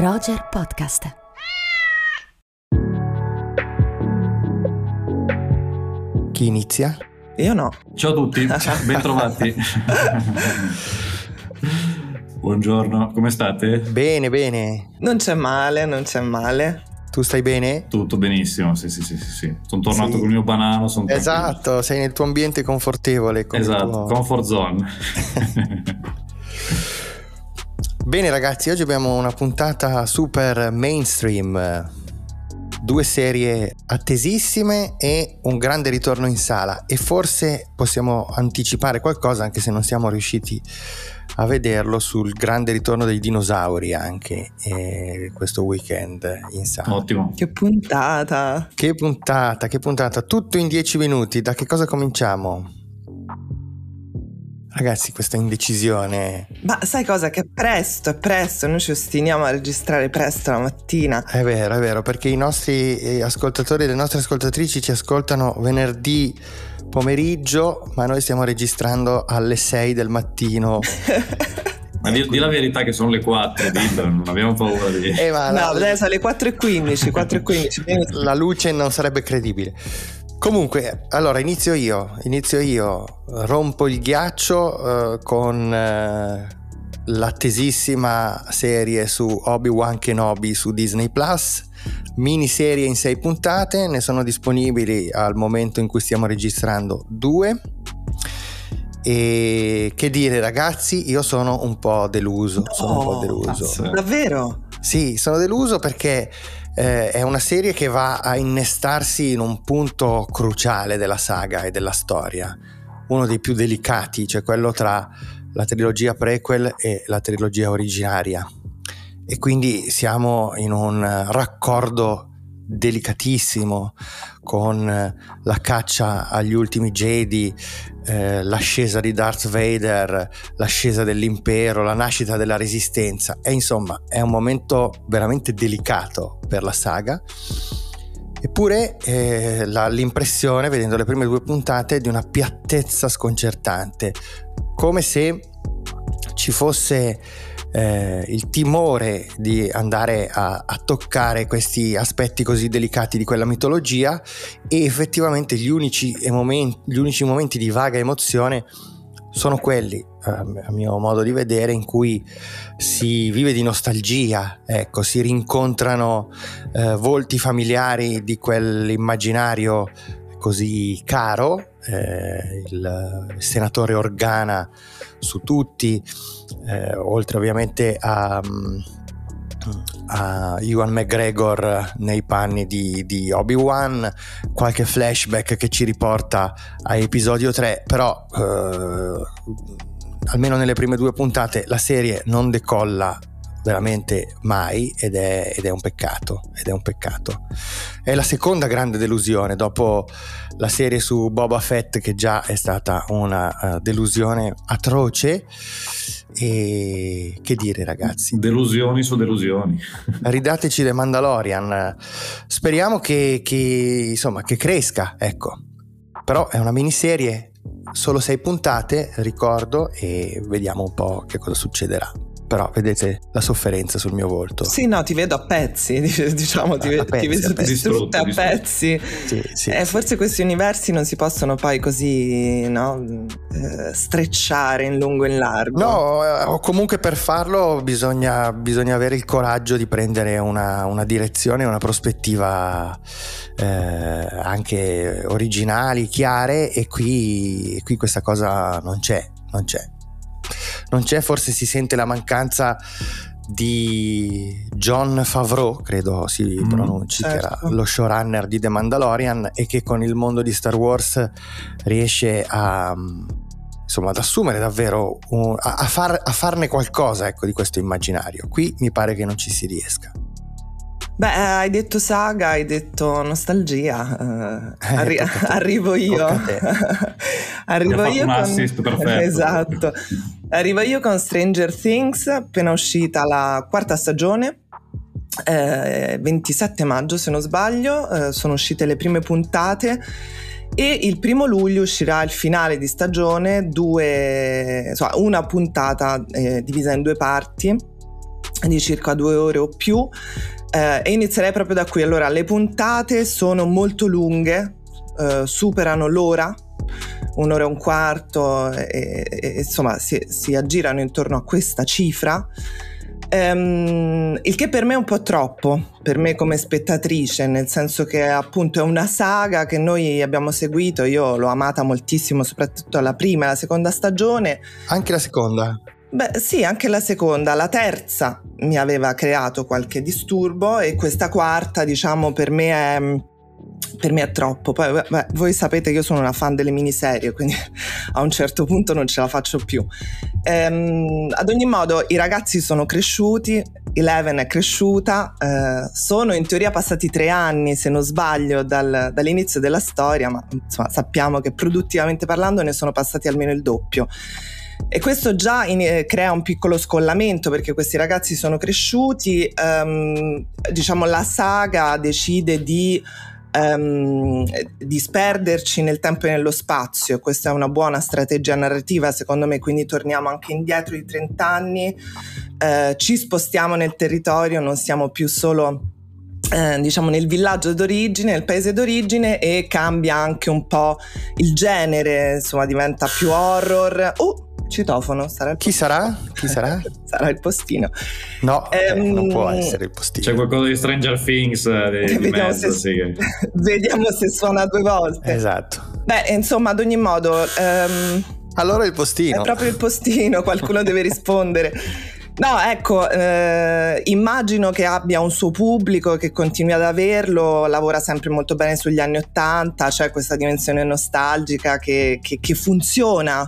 Roger Podcast. Chi inizia? Io no. Ciao a tutti, bentrovati. Buongiorno, come state? Bene, bene. Non c'è male, non c'è male. Tu stai bene? Tutto benissimo, sì, sì, sì, sì. sì. Sono tornato Sì. con il mio banano. Sono Esatto, sei nel tuo ambiente confortevole. con Esatto, tuo- comfort zone. Bene ragazzi, oggi abbiamo una puntata super mainstream. Due serie attesissime e un grande ritorno in sala e forse possiamo anticipare qualcosa anche se non siamo riusciti a vederlo sul grande ritorno dei dinosauri anche eh, questo weekend in sala. Ottimo. Che puntata. Che puntata, che puntata, tutto in 10 minuti. Da che cosa cominciamo? Ragazzi, questa indecisione Ma sai cosa? Che è presto, è presto. Noi ci ostiniamo a registrare presto la mattina. è vero, è vero, perché i nostri eh, ascoltatori e le nostre ascoltatrici ci ascoltano venerdì pomeriggio, ma noi stiamo registrando alle 6 del mattino. Ma di, di la verità che sono le 4, dillo, non abbiamo paura di... Eh, ma No, la, adesso alle 4.15, 4.15. Vieni- la luce non sarebbe credibile. Comunque, allora inizio io, inizio io, rompo il ghiaccio eh, con eh, l'attesissima serie su Obi-Wan Kenobi su Disney Plus, miniserie in sei puntate, ne sono disponibili al momento in cui stiamo registrando due. E che dire ragazzi, io sono un po' deluso, sono un po' No, deluso. Davvero? Sì, sono deluso perché eh, è una serie che va a innestarsi in un punto cruciale della saga e della storia, uno dei più delicati, cioè quello tra la trilogia prequel e la trilogia originaria. E quindi siamo in un raccordo delicatissimo con eh, la caccia agli ultimi Jedi, eh, l'ascesa di Darth Vader, l'ascesa dell'impero, la nascita della resistenza. E insomma, è un momento veramente delicato per la saga. Eppure eh, la- l'impressione, vedendo le prime due puntate, è di una piattezza sconcertante, come se ci fosse eh, il timore di andare a, a toccare questi aspetti così delicati di quella mitologia e effettivamente gli unici, e momen- gli unici momenti di vaga emozione sono quelli, a mio modo di vedere, in cui si vive di nostalgia, ecco, si rincontrano eh, volti familiari di quell'immaginario così caro, eh, il senatore Organa su tutti, eh, oltre ovviamente a, mm, a Ewan McGregor nei panni di, di Obi-Wan, qualche flashback che ci riporta a episodio 3, però eh, almeno nelle prime due puntate la serie non decolla veramente mai ed è, ed è un peccato ed è un peccato. È la seconda grande delusione dopo la serie su Boba Fett che già è stata una eh, delusione atroce. E che dire ragazzi? Delusioni su delusioni. ridateci The Mandalorian. Speriamo che, che, insomma che cresca ecco. Però è una miniserie solo sei puntate ricordo e vediamo un po' che cosa succederà però vedete la sofferenza sul mio volto Sì, no, ti vedo a pezzi, diciamo, ti, A vedo, pezzi, ti vedo a pezzi. distrutta a Distrutto, pezzi. Sì, sì, Eh, sì. forse questi universi non si possono poi così, no, eh, strecciare in lungo e in largo. No, eh, o comunque per farlo bisogna, bisogna avere il coraggio di prendere una, una direzione, una prospettiva eh, anche originali, chiare e qui, e qui questa cosa non c'è, non c'è. Non c'è, forse si sente la mancanza di John Favreau, credo si Mm, pronunci, che era certo. lo showrunner di The Mandalorian e che con il mondo di Star Wars riesce a insomma ad assumere davvero un- a, a far- a farne qualcosa ecco di questo immaginario. Qui mi pare che non ci si riesca Beh, eh, hai detto saga, hai detto nostalgia. eh, Eh, arri- arrivo io. Arrivo io un con... assist perfetto. Esatto. Arrivo io con Stranger Things, appena uscita la quarta stagione. eh, 27 maggio se non sbaglio, eh, sono uscite le prime puntate e il primo luglio uscirà il finale di stagione, due, insomma, una puntata eh, divisa in due parti di circa due ore o più eh, e inizierei proprio da qui. Allora, le puntate sono molto lunghe, eh, superano l'ora, un'ora e un quarto, e, e, insomma si, si, aggirano intorno a questa cifra. Um, il che per me è un po' troppo, per me come spettatrice, nel senso che appunto è una saga che noi abbiamo seguito, io l'ho amata moltissimo, soprattutto la prima e la seconda stagione. Anche la seconda? Beh, sì, anche la seconda. La terza mi aveva creato qualche disturbo e questa quarta, diciamo, per me è per me è troppo. Poi beh, voi sapete che io sono una fan delle miniserie, quindi a un certo punto non ce la faccio più. Ehm, ad ogni modo, i ragazzi sono cresciuti, Eleven è cresciuta, eh, sono in teoria passati tre anni, se non sbaglio, dal, dall'inizio della storia, ma insomma sappiamo che produttivamente parlando ne sono passati almeno il doppio. E questo già in, eh, crea un piccolo scollamento perché questi ragazzi sono cresciuti, um, diciamo la saga decide di um, disperderci nel tempo e nello spazio. Questa è una buona strategia narrativa secondo me, quindi torniamo anche indietro di 30 anni, uh, ci spostiamo nel territorio, non siamo più solo... Eh, diciamo nel villaggio d'origine, nel paese d'origine e cambia anche un po' il genere, insomma diventa più horror. Uh, citofono. Sarà Chi sarà? Chi sarà? sarà il postino. No, um, non può essere il postino. C'è qualcosa di Stranger Things eh, di, vediamo, mezzo, se, sì. vediamo se suona due volte. Esatto. Beh, insomma, ad ogni modo... Um, allora il postino. È proprio il postino, qualcuno deve rispondere. No, ecco, eh, immagino che abbia un suo pubblico, che continui ad averlo, lavora sempre molto bene sugli anni Ottanta, c'è cioè questa dimensione nostalgica che, che, che funziona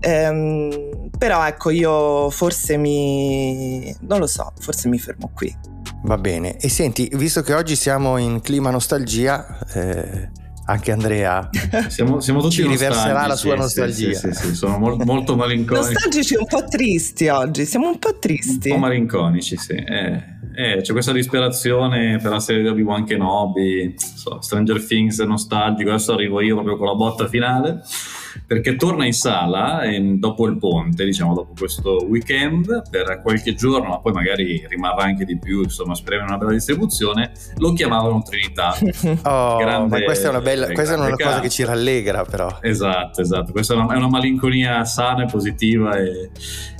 Ehm, però ecco, io forse mi... non lo so, forse mi fermo qui. Va bene. E senti, visto che oggi siamo in clima nostalgia, eh, anche Andrea siamo, siamo tutti ci riverserà la sua nostalgia. Sì, sì, sì, sono molto, molto malinconici. Nostalgici un po' tristi oggi, siamo un po' tristi. Un po' malinconici, sì. Eh, eh, c'è questa disperazione per la serie di Obi-Wan Kenobi, so, Stranger Things nostalgico, adesso arrivo io proprio con la botta finale perché torna in sala dopo il ponte, diciamo dopo questo weekend, per qualche giorno, ma poi magari rimarrà anche di più, insomma speriamo in una bella distribuzione, lo chiamavano Trinità. oh, Grande, ma questa è una, bella, questa è una cosa che ci rallegra però. Esatto, esatto, questa è una, è una malinconia sana e positiva e,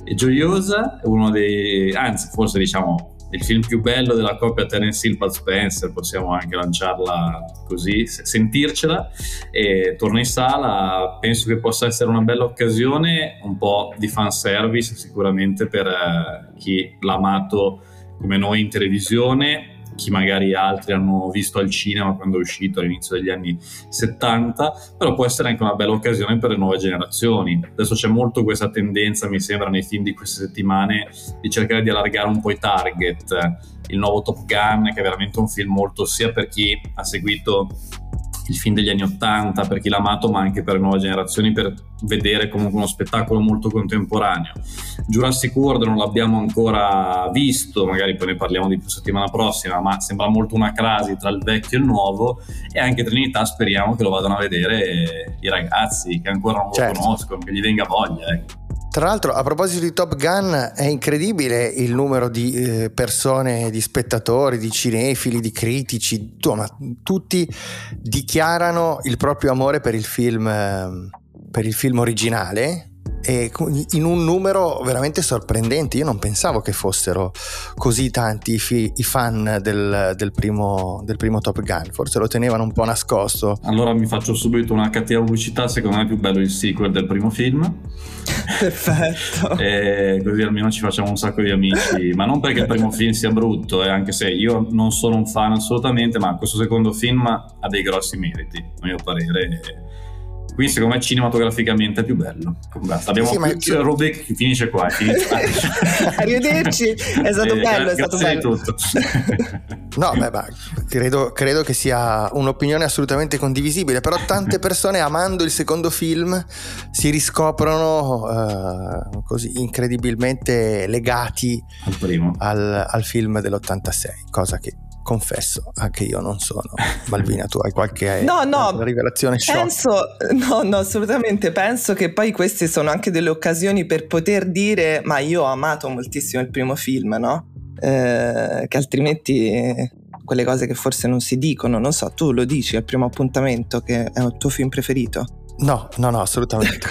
e gioiosa, uno dei, anzi forse diciamo il film più bello della coppia Terence Hill Bud Spencer possiamo anche lanciarla così sentircela e torna in sala penso che possa essere una bella occasione un po' di fanservice sicuramente per eh, chi l'ha amato come noi in televisione chi magari altri hanno visto al cinema quando è uscito all'inizio degli anni 70, però può essere anche una bella occasione per le nuove generazioni. Adesso c'è molto questa tendenza, mi sembra, nei film di queste settimane di cercare di allargare un po' i target. Il nuovo Top Gun, che è veramente un film molto sia per chi ha seguito il film degli anni Ottanta per chi l'ha amato, ma anche per le nuove generazioni per vedere comunque uno spettacolo molto contemporaneo. Jurassic World non l'abbiamo ancora visto, magari poi ne parliamo di più settimana prossima, ma sembra molto una crasi tra il vecchio e il nuovo e anche Trinità speriamo che lo vadano a vedere i ragazzi che ancora non lo certo. conoscono, che gli venga voglia. Ecco. Tra l'altro, a proposito di Top Gun, è incredibile il numero di eh, persone, di spettatori, di cinefili, di critici, insomma, tutti dichiarano il proprio amore per il film, eh, per il film originale e in un numero veramente sorprendente. Io non pensavo che fossero così tanti i, fi- i fan del, del, primo, del, primo, Top Gun, forse lo tenevano un po' nascosto. Allora mi faccio subito una cattiva pubblicità, secondo me è più bello il sequel del primo film. Perfetto. e così almeno ci facciamo un sacco di amici, ma non perché il primo film sia brutto, eh, anche se io non sono un fan assolutamente, ma questo secondo film ha dei grossi meriti, a mio parere quindi secondo me cinematograficamente è più bello. Basta, abbiamo sì, ma... Rubik che finisce qua. Arrivederci, è stato eh, bello, è stato bello. tutto. no, beh, beh credo, credo, che sia un'opinione assolutamente condivisibile, però tante persone amando il secondo film si riscoprono uh, così incredibilmente legati al, al, al film dell'86, cosa che confesso, anche io non sono. Malvina, tu hai qualche no, no, rivelazione penso, No, no, assolutamente. Penso che poi queste sono anche delle occasioni per poter dire, ma io ho amato moltissimo il primo film, no? Eh, che altrimenti quelle cose che forse non si dicono, non so, tu lo dici al primo appuntamento che è il tuo film preferito? No, no, no, assolutamente.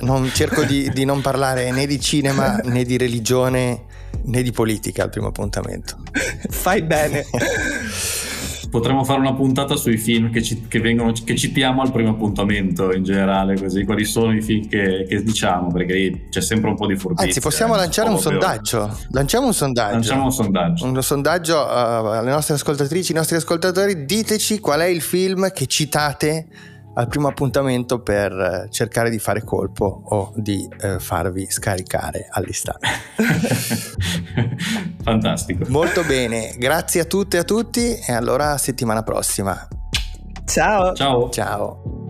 non cerco di, di non parlare né di cinema né di religione né di politica al primo appuntamento. Fai bene. Potremmo fare una puntata sui film che, ci, che, vengono, che, citiamo al primo appuntamento in generale, così quali sono i film che, che diciamo, perché c'è sempre un po' di furbizia. Anzi, possiamo eh, lanciare un sondaggio. Lanciamo un sondaggio. Lanciamo un sondaggio. Un sondaggio uh, alle nostre ascoltatrici, ai nostri ascoltatori. Diteci qual è il film che citate al primo appuntamento per eh, cercare di fare colpo o di eh, farvi scaricare all'istante. Fantastico. Molto bene, grazie a tutte e a tutti e allora settimana prossima. Ciao. Ciao. Ciao.